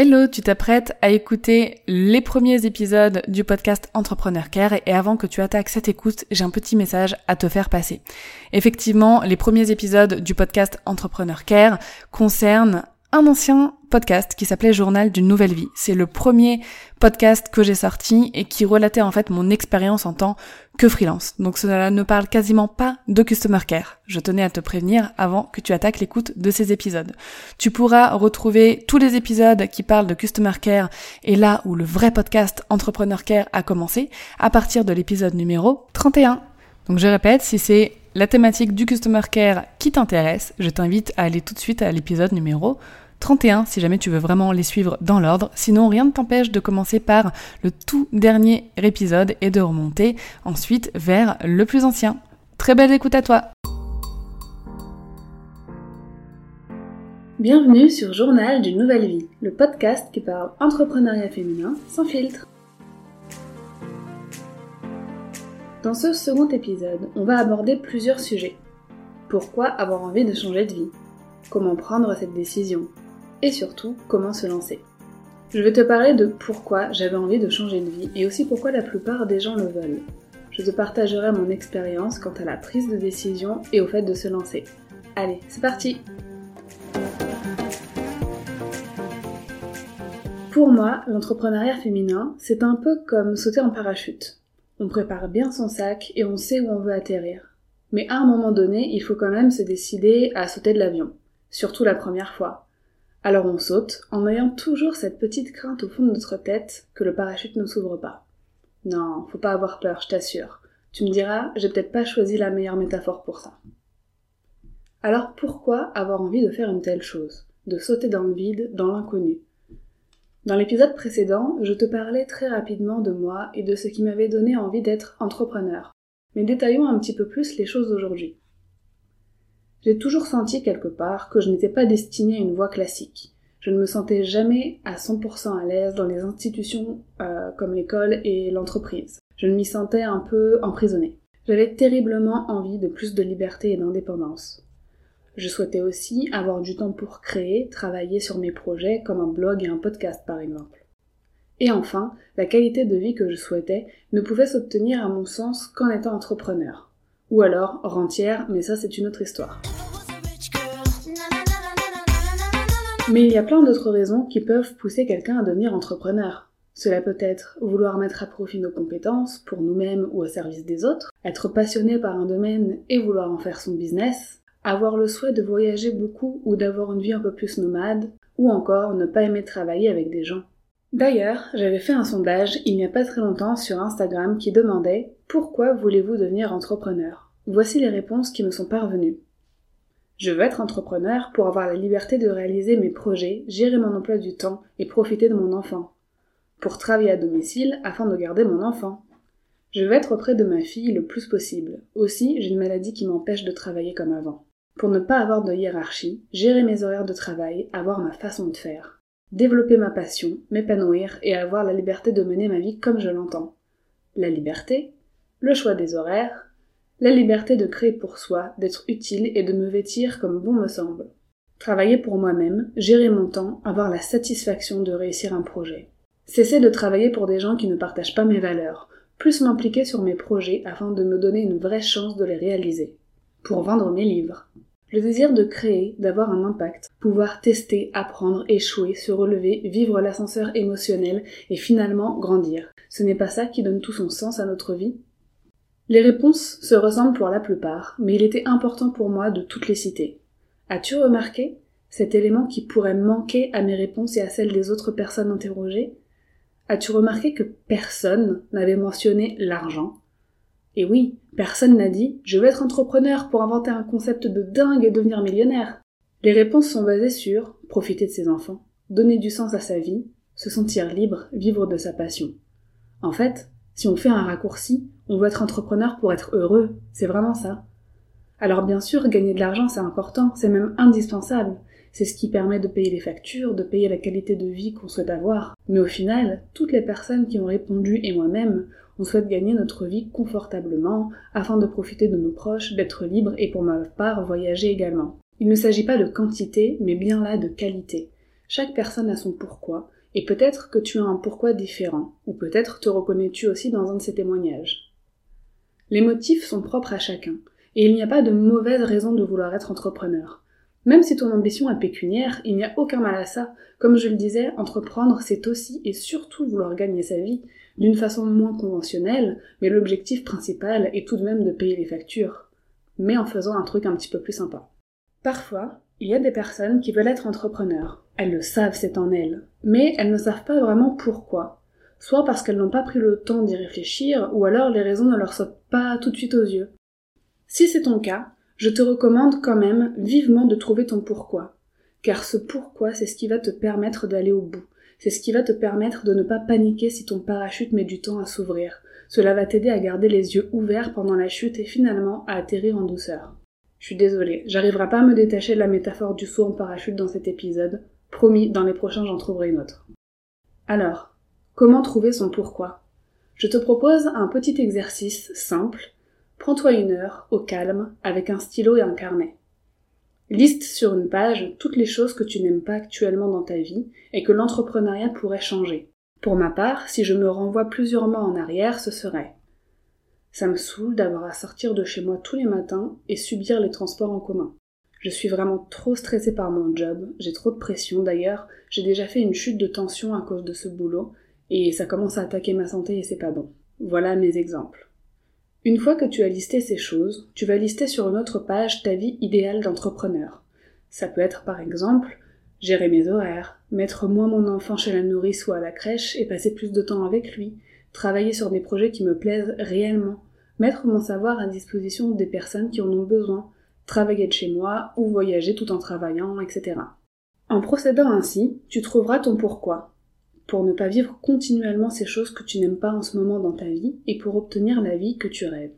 Hello, tu t'apprêtes à écouter les premiers épisodes du podcast Entrepreneur Care et avant que tu attaques cette écoute, j'ai un petit message à te faire passer. Effectivement, les premiers épisodes du podcast Entrepreneur Care concernent un ancien podcast qui s'appelait Journal d'une nouvelle vie. C'est le premier podcast que j'ai sorti et qui relatait en fait mon expérience en tant que freelance. Donc cela ne parle quasiment pas de customer care. Je tenais à te prévenir avant que tu attaques l'écoute de ces épisodes. Tu pourras retrouver tous les épisodes qui parlent de customer care et là où le vrai podcast Entrepreneur Care a commencé à partir de l'épisode numéro 31. Donc je répète, si c'est la thématique du Customer Care qui t'intéresse, je t'invite à aller tout de suite à l'épisode numéro 31 si jamais tu veux vraiment les suivre dans l'ordre. Sinon, rien ne t'empêche de commencer par le tout dernier épisode et de remonter ensuite vers le plus ancien. Très belle écoute à toi Bienvenue sur Journal d'une nouvelle vie, le podcast qui parle entrepreneuriat féminin sans filtre. Dans ce second épisode, on va aborder plusieurs sujets. Pourquoi avoir envie de changer de vie? Comment prendre cette décision? Et surtout, comment se lancer? Je vais te parler de pourquoi j'avais envie de changer de vie et aussi pourquoi la plupart des gens le veulent. Je te partagerai mon expérience quant à la prise de décision et au fait de se lancer. Allez, c'est parti Pour moi, l'entrepreneuriat féminin, c'est un peu comme sauter en parachute. On prépare bien son sac et on sait où on veut atterrir. Mais à un moment donné, il faut quand même se décider à sauter de l'avion, surtout la première fois. Alors on saute, en ayant toujours cette petite crainte au fond de notre tête que le parachute ne s'ouvre pas. Non, faut pas avoir peur, je t'assure. Tu me diras, j'ai peut-être pas choisi la meilleure métaphore pour ça. Alors pourquoi avoir envie de faire une telle chose, de sauter dans le vide, dans l'inconnu? Dans l'épisode précédent, je te parlais très rapidement de moi et de ce qui m'avait donné envie d'être entrepreneur. Mais détaillons un petit peu plus les choses aujourd'hui. J'ai toujours senti quelque part que je n'étais pas destinée à une voie classique. Je ne me sentais jamais à 100% à l'aise dans les institutions euh, comme l'école et l'entreprise. Je m'y sentais un peu emprisonnée. J'avais terriblement envie de plus de liberté et d'indépendance. Je souhaitais aussi avoir du temps pour créer, travailler sur mes projets comme un blog et un podcast par exemple. Et enfin, la qualité de vie que je souhaitais ne pouvait s'obtenir à mon sens qu'en étant entrepreneur. Ou alors rentière, mais ça c'est une autre histoire. Mais il y a plein d'autres raisons qui peuvent pousser quelqu'un à devenir entrepreneur. Cela peut être vouloir mettre à profit nos compétences pour nous-mêmes ou au service des autres, être passionné par un domaine et vouloir en faire son business, avoir le souhait de voyager beaucoup ou d'avoir une vie un peu plus nomade, ou encore ne pas aimer travailler avec des gens. D'ailleurs, j'avais fait un sondage il n'y a pas très longtemps sur Instagram qui demandait Pourquoi voulez-vous devenir entrepreneur? Voici les réponses qui me sont parvenues. Je veux être entrepreneur pour avoir la liberté de réaliser mes projets, gérer mon emploi du temps et profiter de mon enfant. Pour travailler à domicile afin de garder mon enfant. Je veux être auprès de ma fille le plus possible. Aussi, j'ai une maladie qui m'empêche de travailler comme avant pour ne pas avoir de hiérarchie, gérer mes horaires de travail, avoir ma façon de faire, développer ma passion, m'épanouir et avoir la liberté de mener ma vie comme je l'entends. La liberté, le choix des horaires, la liberté de créer pour soi, d'être utile et de me vêtir comme bon me semble. Travailler pour moi-même, gérer mon temps, avoir la satisfaction de réussir un projet. Cesser de travailler pour des gens qui ne partagent pas mes valeurs, plus m'impliquer sur mes projets afin de me donner une vraie chance de les réaliser. Pour vendre mes livres. Le désir de créer, d'avoir un impact, pouvoir tester, apprendre, échouer, se relever, vivre l'ascenseur émotionnel et finalement grandir. Ce n'est pas ça qui donne tout son sens à notre vie Les réponses se ressemblent pour la plupart, mais il était important pour moi de toutes les citer. As-tu remarqué cet élément qui pourrait manquer à mes réponses et à celles des autres personnes interrogées? As-tu remarqué que personne n'avait mentionné l'argent? Et oui, personne n'a dit je veux être entrepreneur pour inventer un concept de dingue et devenir millionnaire. Les réponses sont basées sur profiter de ses enfants, donner du sens à sa vie, se sentir libre, vivre de sa passion. En fait, si on fait un raccourci, on veut être entrepreneur pour être heureux, c'est vraiment ça. Alors bien sûr, gagner de l'argent c'est important, c'est même indispensable. C'est ce qui permet de payer les factures, de payer la qualité de vie qu'on souhaite avoir. Mais au final, toutes les personnes qui ont répondu et moi-même, on souhaite gagner notre vie confortablement, afin de profiter de nos proches, d'être libre et pour ma part voyager également. Il ne s'agit pas de quantité, mais bien là de qualité. Chaque personne a son pourquoi, et peut-être que tu as un pourquoi différent, ou peut-être te reconnais-tu aussi dans un de ces témoignages. Les motifs sont propres à chacun, et il n'y a pas de mauvaise raison de vouloir être entrepreneur. Même si ton ambition est pécuniaire, il n'y a aucun mal à ça. Comme je le disais, entreprendre, c'est aussi et surtout vouloir gagner sa vie, d'une façon moins conventionnelle, mais l'objectif principal est tout de même de payer les factures, mais en faisant un truc un petit peu plus sympa. Parfois, il y a des personnes qui veulent être entrepreneurs. Elles le savent, c'est en elles, mais elles ne savent pas vraiment pourquoi. Soit parce qu'elles n'ont pas pris le temps d'y réfléchir, ou alors les raisons ne leur sautent pas tout de suite aux yeux. Si c'est ton cas, je te recommande quand même vivement de trouver ton pourquoi. Car ce pourquoi, c'est ce qui va te permettre d'aller au bout. C'est ce qui va te permettre de ne pas paniquer si ton parachute met du temps à s'ouvrir. Cela va t'aider à garder les yeux ouverts pendant la chute et finalement à atterrir en douceur. Je suis désolée, j'arriverai pas à me détacher de la métaphore du saut en parachute dans cet épisode. Promis, dans les prochains j'en trouverai une autre. Alors, comment trouver son pourquoi? Je te propose un petit exercice simple. Prends-toi une heure, au calme, avec un stylo et un carnet. Liste sur une page toutes les choses que tu n'aimes pas actuellement dans ta vie et que l'entrepreneuriat pourrait changer. Pour ma part, si je me renvoie plusieurs mois en arrière, ce serait ça me saoule d'avoir à sortir de chez moi tous les matins et subir les transports en commun. Je suis vraiment trop stressée par mon job, j'ai trop de pression d'ailleurs, j'ai déjà fait une chute de tension à cause de ce boulot, et ça commence à attaquer ma santé et c'est pas bon. Voilà mes exemples. Une fois que tu as listé ces choses, tu vas lister sur une autre page ta vie idéale d'entrepreneur. Ça peut être par exemple gérer mes horaires, mettre moins mon enfant chez la nourrice ou à la crèche et passer plus de temps avec lui, travailler sur des projets qui me plaisent réellement, mettre mon savoir à disposition des personnes qui en ont besoin, travailler de chez moi ou voyager tout en travaillant, etc. En procédant ainsi, tu trouveras ton pourquoi, pour ne pas vivre continuellement ces choses que tu n'aimes pas en ce moment dans ta vie et pour obtenir la vie que tu rêves.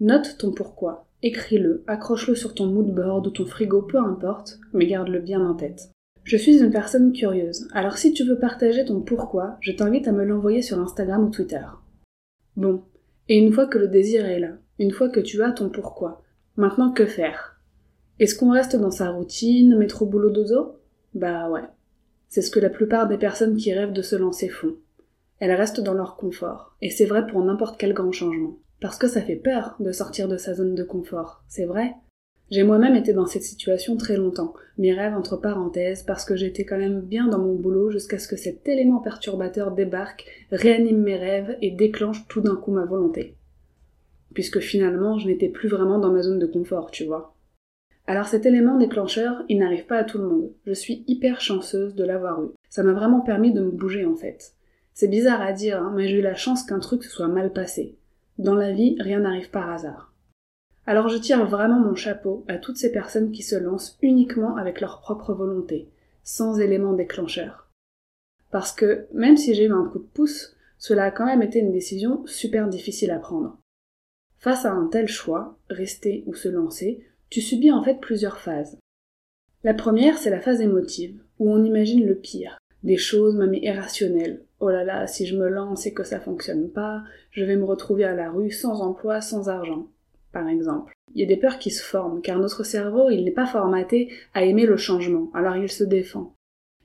Note ton pourquoi, écris-le, accroche-le sur ton mood board ou ton frigo, peu importe, mais garde-le bien en tête. Je suis une personne curieuse, alors si tu veux partager ton pourquoi, je t'invite à me l'envoyer sur Instagram ou Twitter. Bon, et une fois que le désir est là, une fois que tu as ton pourquoi, maintenant que faire? Est-ce qu'on reste dans sa routine, métro boulot dodo? Bah ouais. C'est ce que la plupart des personnes qui rêvent de se lancer font. Elles restent dans leur confort, et c'est vrai pour n'importe quel grand changement. Parce que ça fait peur de sortir de sa zone de confort, c'est vrai? J'ai moi-même été dans cette situation très longtemps, mes rêves entre parenthèses, parce que j'étais quand même bien dans mon boulot jusqu'à ce que cet élément perturbateur débarque, réanime mes rêves et déclenche tout d'un coup ma volonté. Puisque finalement, je n'étais plus vraiment dans ma zone de confort, tu vois. Alors cet élément déclencheur, il n'arrive pas à tout le monde. Je suis hyper chanceuse de l'avoir eu. Ça m'a vraiment permis de me bouger en fait. C'est bizarre à dire, hein, mais j'ai eu la chance qu'un truc se soit mal passé. Dans la vie, rien n'arrive par hasard. Alors je tire vraiment mon chapeau à toutes ces personnes qui se lancent uniquement avec leur propre volonté, sans élément déclencheur. Parce que même si j'ai eu un coup de pouce, cela a quand même été une décision super difficile à prendre. Face à un tel choix, rester ou se lancer, tu subis en fait plusieurs phases. La première, c'est la phase émotive, où on imagine le pire, des choses même irrationnelles. Oh là là, si je me lance et que ça fonctionne pas, je vais me retrouver à la rue sans emploi, sans argent, par exemple. Il y a des peurs qui se forment, car notre cerveau, il n'est pas formaté à aimer le changement, alors il se défend.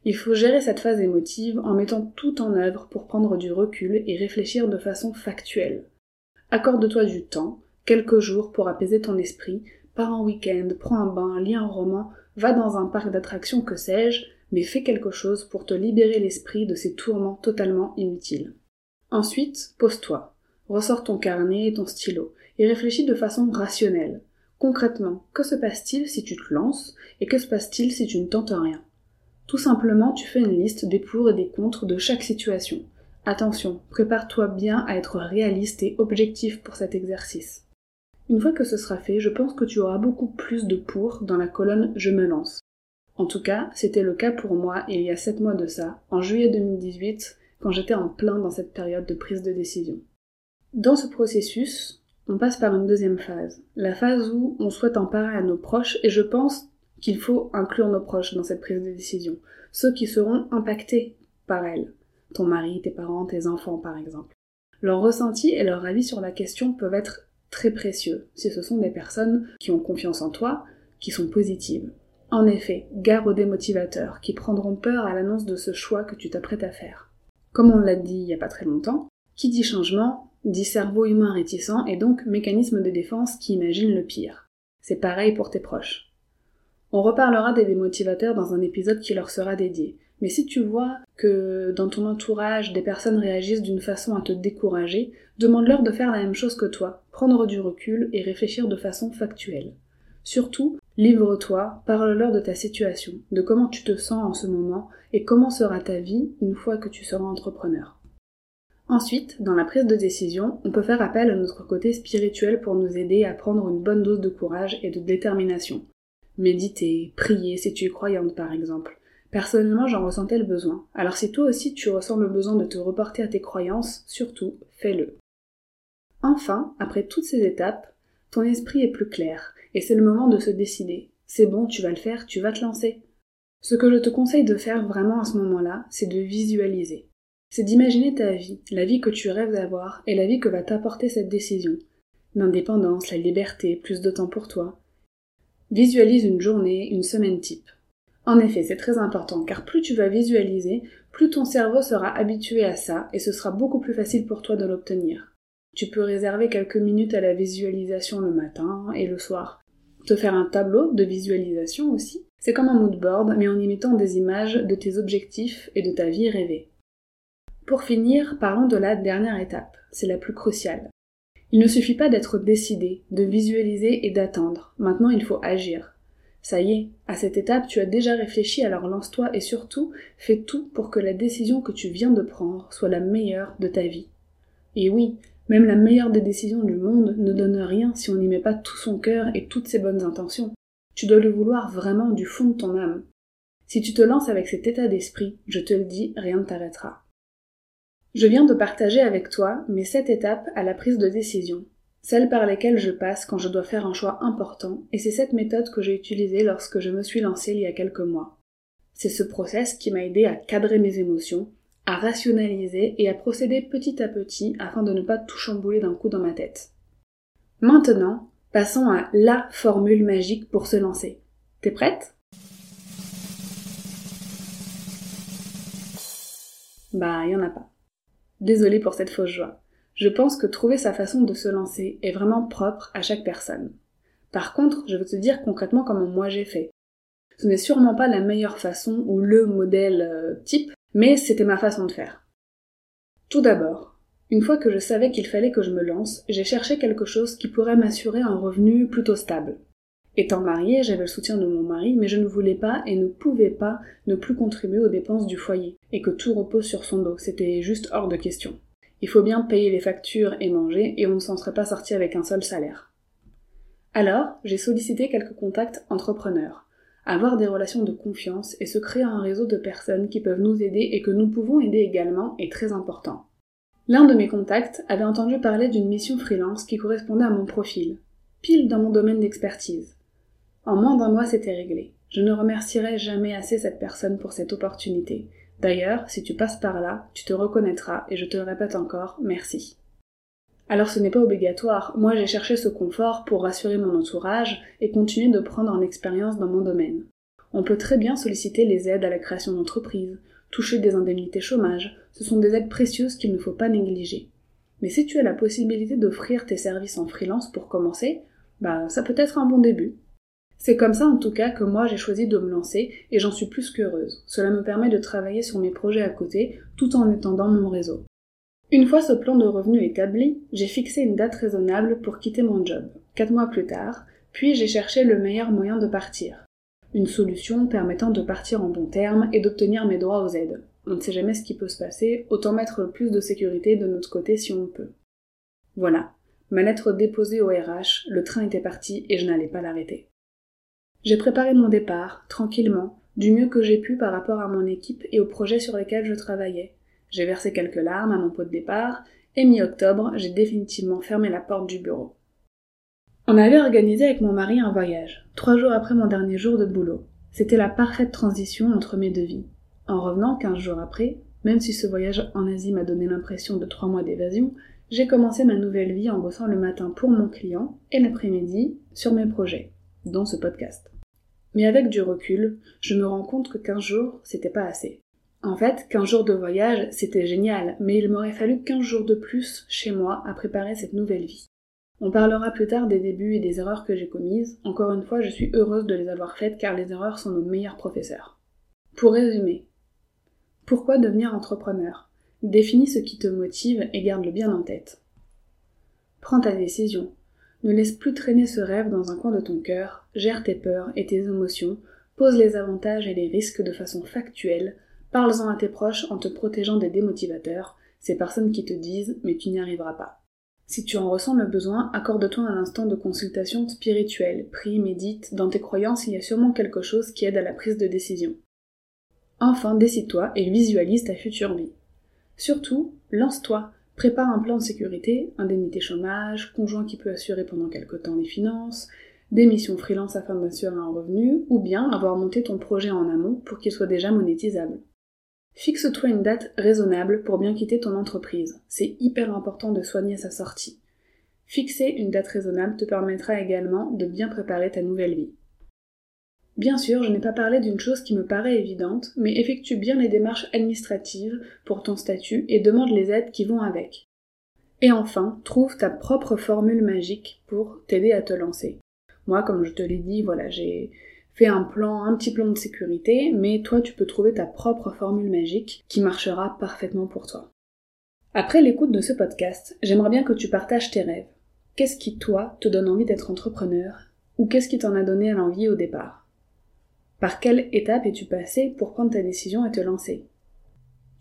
Il faut gérer cette phase émotive en mettant tout en œuvre pour prendre du recul et réfléchir de façon factuelle. Accorde-toi du temps, quelques jours pour apaiser ton esprit, pars en week-end, prends un bain, lis un roman, va dans un parc d'attractions, que sais-je, mais fais quelque chose pour te libérer l'esprit de ces tourments totalement inutiles. Ensuite, pose-toi. Ressors ton carnet et ton stylo, et réfléchis de façon rationnelle. Concrètement, que se passe-t-il si tu te lances, et que se passe-t-il si tu ne tentes rien? Tout simplement, tu fais une liste des pour et des contre de chaque situation. Attention, prépare-toi bien à être réaliste et objectif pour cet exercice. Une fois que ce sera fait, je pense que tu auras beaucoup plus de pour dans la colonne Je me lance. En tout cas, c'était le cas pour moi il y a 7 mois de ça, en juillet 2018, quand j'étais en plein dans cette période de prise de décision. Dans ce processus, on passe par une deuxième phase, la phase où on souhaite en parler à nos proches, et je pense qu'il faut inclure nos proches dans cette prise de décision, ceux qui seront impactés par elle, ton mari, tes parents, tes enfants par exemple. Leur ressenti et leur avis sur la question peuvent être très précieux si ce sont des personnes qui ont confiance en toi, qui sont positives. En effet, gare aux démotivateurs qui prendront peur à l'annonce de ce choix que tu t'apprêtes à faire. Comme on l'a dit il y a pas très longtemps, qui dit changement dit cerveau humain réticent et donc mécanisme de défense qui imagine le pire. C'est pareil pour tes proches. On reparlera des démotivateurs dans un épisode qui leur sera dédié. Mais si tu vois que dans ton entourage des personnes réagissent d'une façon à te décourager, demande-leur de faire la même chose que toi, prendre du recul et réfléchir de façon factuelle. Surtout, livre-toi, parle-leur de ta situation, de comment tu te sens en ce moment et comment sera ta vie une fois que tu seras entrepreneur. Ensuite, dans la prise de décision, on peut faire appel à notre côté spirituel pour nous aider à prendre une bonne dose de courage et de détermination. Méditer, prier si tu es croyante par exemple. Personnellement, j'en ressentais le besoin. Alors si toi aussi tu ressens le besoin de te reporter à tes croyances, surtout, fais-le. Enfin, après toutes ces étapes, ton esprit est plus clair, et c'est le moment de se décider. C'est bon, tu vas le faire, tu vas te lancer. Ce que je te conseille de faire vraiment à ce moment-là, c'est de visualiser. C'est d'imaginer ta vie, la vie que tu rêves d'avoir, et la vie que va t'apporter cette décision. L'indépendance, la liberté, plus de temps pour toi. Visualise une journée, une semaine type. En effet, c'est très important, car plus tu vas visualiser, plus ton cerveau sera habitué à ça, et ce sera beaucoup plus facile pour toi de l'obtenir. Tu peux réserver quelques minutes à la visualisation le matin et le soir. Te faire un tableau de visualisation aussi. C'est comme un mood board, mais en y mettant des images de tes objectifs et de ta vie rêvée. Pour finir, parlons de la dernière étape. C'est la plus cruciale. Il ne suffit pas d'être décidé, de visualiser et d'attendre. Maintenant, il faut agir. Ça y est, à cette étape, tu as déjà réfléchi, alors lance-toi et surtout, fais tout pour que la décision que tu viens de prendre soit la meilleure de ta vie. Et oui, même la meilleure des décisions du monde ne donne rien si on n'y met pas tout son cœur et toutes ses bonnes intentions. Tu dois le vouloir vraiment du fond de ton âme. Si tu te lances avec cet état d'esprit, je te le dis, rien ne t'arrêtera. Je viens de partager avec toi mes sept étapes à la prise de décision celles par lesquelles je passe quand je dois faire un choix important, et c'est cette méthode que j'ai utilisée lorsque je me suis lancée il y a quelques mois. C'est ce process qui m'a aidé à cadrer mes émotions, à rationaliser et à procéder petit à petit afin de ne pas tout chambouler d'un coup dans ma tête. Maintenant, passons à la formule magique pour se lancer. T'es prête? Bah, y en a pas. Désolée pour cette fausse joie. Je pense que trouver sa façon de se lancer est vraiment propre à chaque personne. Par contre, je veux te dire concrètement comment moi j'ai fait. Ce n'est sûrement pas la meilleure façon ou le modèle euh, type, mais c'était ma façon de faire. Tout d'abord, une fois que je savais qu'il fallait que je me lance, j'ai cherché quelque chose qui pourrait m'assurer un revenu plutôt stable. Étant mariée, j'avais le soutien de mon mari, mais je ne voulais pas et ne pouvais pas ne plus contribuer aux dépenses du foyer, et que tout repose sur son dos, c'était juste hors de question. Il faut bien payer les factures et manger, et on ne s'en serait pas sorti avec un seul salaire. Alors, j'ai sollicité quelques contacts entrepreneurs. Avoir des relations de confiance et se créer un réseau de personnes qui peuvent nous aider et que nous pouvons aider également est très important. L'un de mes contacts avait entendu parler d'une mission freelance qui correspondait à mon profil, pile dans mon domaine d'expertise. En moins d'un mois, c'était réglé. Je ne remercierai jamais assez cette personne pour cette opportunité, D'ailleurs, si tu passes par là, tu te reconnaîtras et je te le répète encore, merci. Alors ce n'est pas obligatoire, moi j'ai cherché ce confort pour rassurer mon entourage et continuer de prendre en expérience dans mon domaine. On peut très bien solliciter les aides à la création d'entreprise, toucher des indemnités chômage, ce sont des aides précieuses qu'il ne faut pas négliger. Mais si tu as la possibilité d'offrir tes services en freelance pour commencer, bah ça peut être un bon début. C'est comme ça en tout cas que moi j'ai choisi de me lancer et j'en suis plus qu'heureuse. Cela me permet de travailler sur mes projets à côté tout en étendant mon réseau. Une fois ce plan de revenus établi, j'ai fixé une date raisonnable pour quitter mon job. Quatre mois plus tard, puis j'ai cherché le meilleur moyen de partir. Une solution permettant de partir en bon terme et d'obtenir mes droits aux aides. On ne sait jamais ce qui peut se passer, autant mettre plus de sécurité de notre côté si on peut. Voilà, ma lettre déposée au RH, le train était parti et je n'allais pas l'arrêter. J'ai préparé mon départ, tranquillement, du mieux que j'ai pu par rapport à mon équipe et aux projets sur lesquels je travaillais. J'ai versé quelques larmes à mon pot de départ, et mi-octobre, j'ai définitivement fermé la porte du bureau. On avait organisé avec mon mari un voyage, trois jours après mon dernier jour de boulot. C'était la parfaite transition entre mes deux vies. En revenant quinze jours après, même si ce voyage en Asie m'a donné l'impression de trois mois d'évasion, j'ai commencé ma nouvelle vie en bossant le matin pour mon client et l'après-midi sur mes projets, dont ce podcast. Mais avec du recul, je me rends compte que 15 jours, c'était pas assez. En fait, 15 jours de voyage, c'était génial, mais il m'aurait fallu 15 jours de plus chez moi à préparer cette nouvelle vie. On parlera plus tard des débuts et des erreurs que j'ai commises. Encore une fois, je suis heureuse de les avoir faites car les erreurs sont nos meilleurs professeurs. Pour résumer, pourquoi devenir entrepreneur? Définis ce qui te motive et garde-le bien en tête. Prends ta décision. Ne laisse plus traîner ce rêve dans un coin de ton cœur, gère tes peurs et tes émotions, pose les avantages et les risques de façon factuelle, parle-en à tes proches en te protégeant des démotivateurs, ces personnes qui te disent mais tu n'y arriveras pas. Si tu en ressens le besoin, accorde-toi un instant de consultation spirituelle, prie, médite, dans tes croyances il y a sûrement quelque chose qui aide à la prise de décision. Enfin, décide-toi et visualise ta future vie. Surtout, lance-toi, prépare un plan de sécurité, indemnité chômage, conjoint qui peut assurer pendant quelque temps les finances, démission freelance afin d'assurer un revenu, ou bien avoir monté ton projet en amont pour qu'il soit déjà monétisable. Fixe-toi une date raisonnable pour bien quitter ton entreprise. C'est hyper important de soigner sa sortie. Fixer une date raisonnable te permettra également de bien préparer ta nouvelle vie. Bien sûr, je n'ai pas parlé d'une chose qui me paraît évidente, mais effectue bien les démarches administratives pour ton statut et demande les aides qui vont avec. Et enfin, trouve ta propre formule magique pour t'aider à te lancer. Moi, comme je te l'ai dit, voilà, j'ai Fais un plan, un petit plan de sécurité, mais toi tu peux trouver ta propre formule magique qui marchera parfaitement pour toi. Après l'écoute de ce podcast, j'aimerais bien que tu partages tes rêves. Qu'est-ce qui, toi, te donne envie d'être entrepreneur Ou qu'est-ce qui t'en a donné à l'envie au départ? Par quelle étape es-tu passé pour prendre ta décision et te lancer?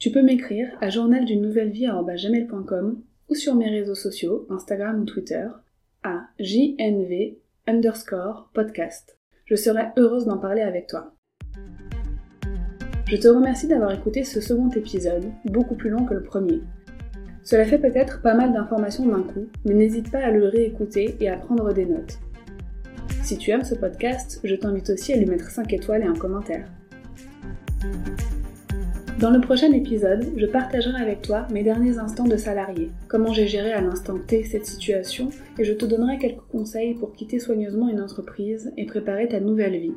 Tu peux m'écrire à journaldunenouvellevie.com ou sur mes réseaux sociaux, Instagram ou Twitter, à jnv underscore podcast. Je serai heureuse d'en parler avec toi. Je te remercie d'avoir écouté ce second épisode, beaucoup plus long que le premier. Cela fait peut-être pas mal d'informations d'un coup, mais n'hésite pas à le réécouter et à prendre des notes. Si tu aimes ce podcast, je t'invite aussi à lui mettre 5 étoiles et un commentaire. Dans le prochain épisode, je partagerai avec toi mes derniers instants de salarié, comment j'ai géré à l'instant T cette situation et je te donnerai quelques conseils pour quitter soigneusement une entreprise et préparer ta nouvelle vie.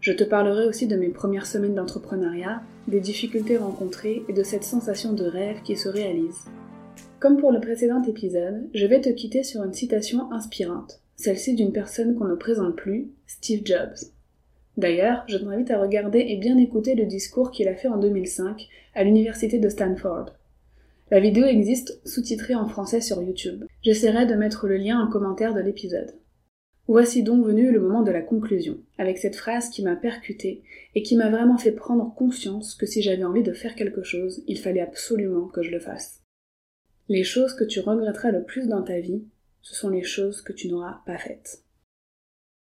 Je te parlerai aussi de mes premières semaines d'entrepreneuriat, des difficultés rencontrées et de cette sensation de rêve qui se réalise. Comme pour le précédent épisode, je vais te quitter sur une citation inspirante, celle-ci d'une personne qu'on ne présente plus, Steve Jobs. D'ailleurs, je t'invite à regarder et bien écouter le discours qu'il a fait en 2005 à l'université de Stanford. La vidéo existe sous-titrée en français sur YouTube. J'essaierai de mettre le lien en commentaire de l'épisode. Voici donc venu le moment de la conclusion, avec cette phrase qui m'a percutée et qui m'a vraiment fait prendre conscience que si j'avais envie de faire quelque chose, il fallait absolument que je le fasse. Les choses que tu regretteras le plus dans ta vie, ce sont les choses que tu n'auras pas faites.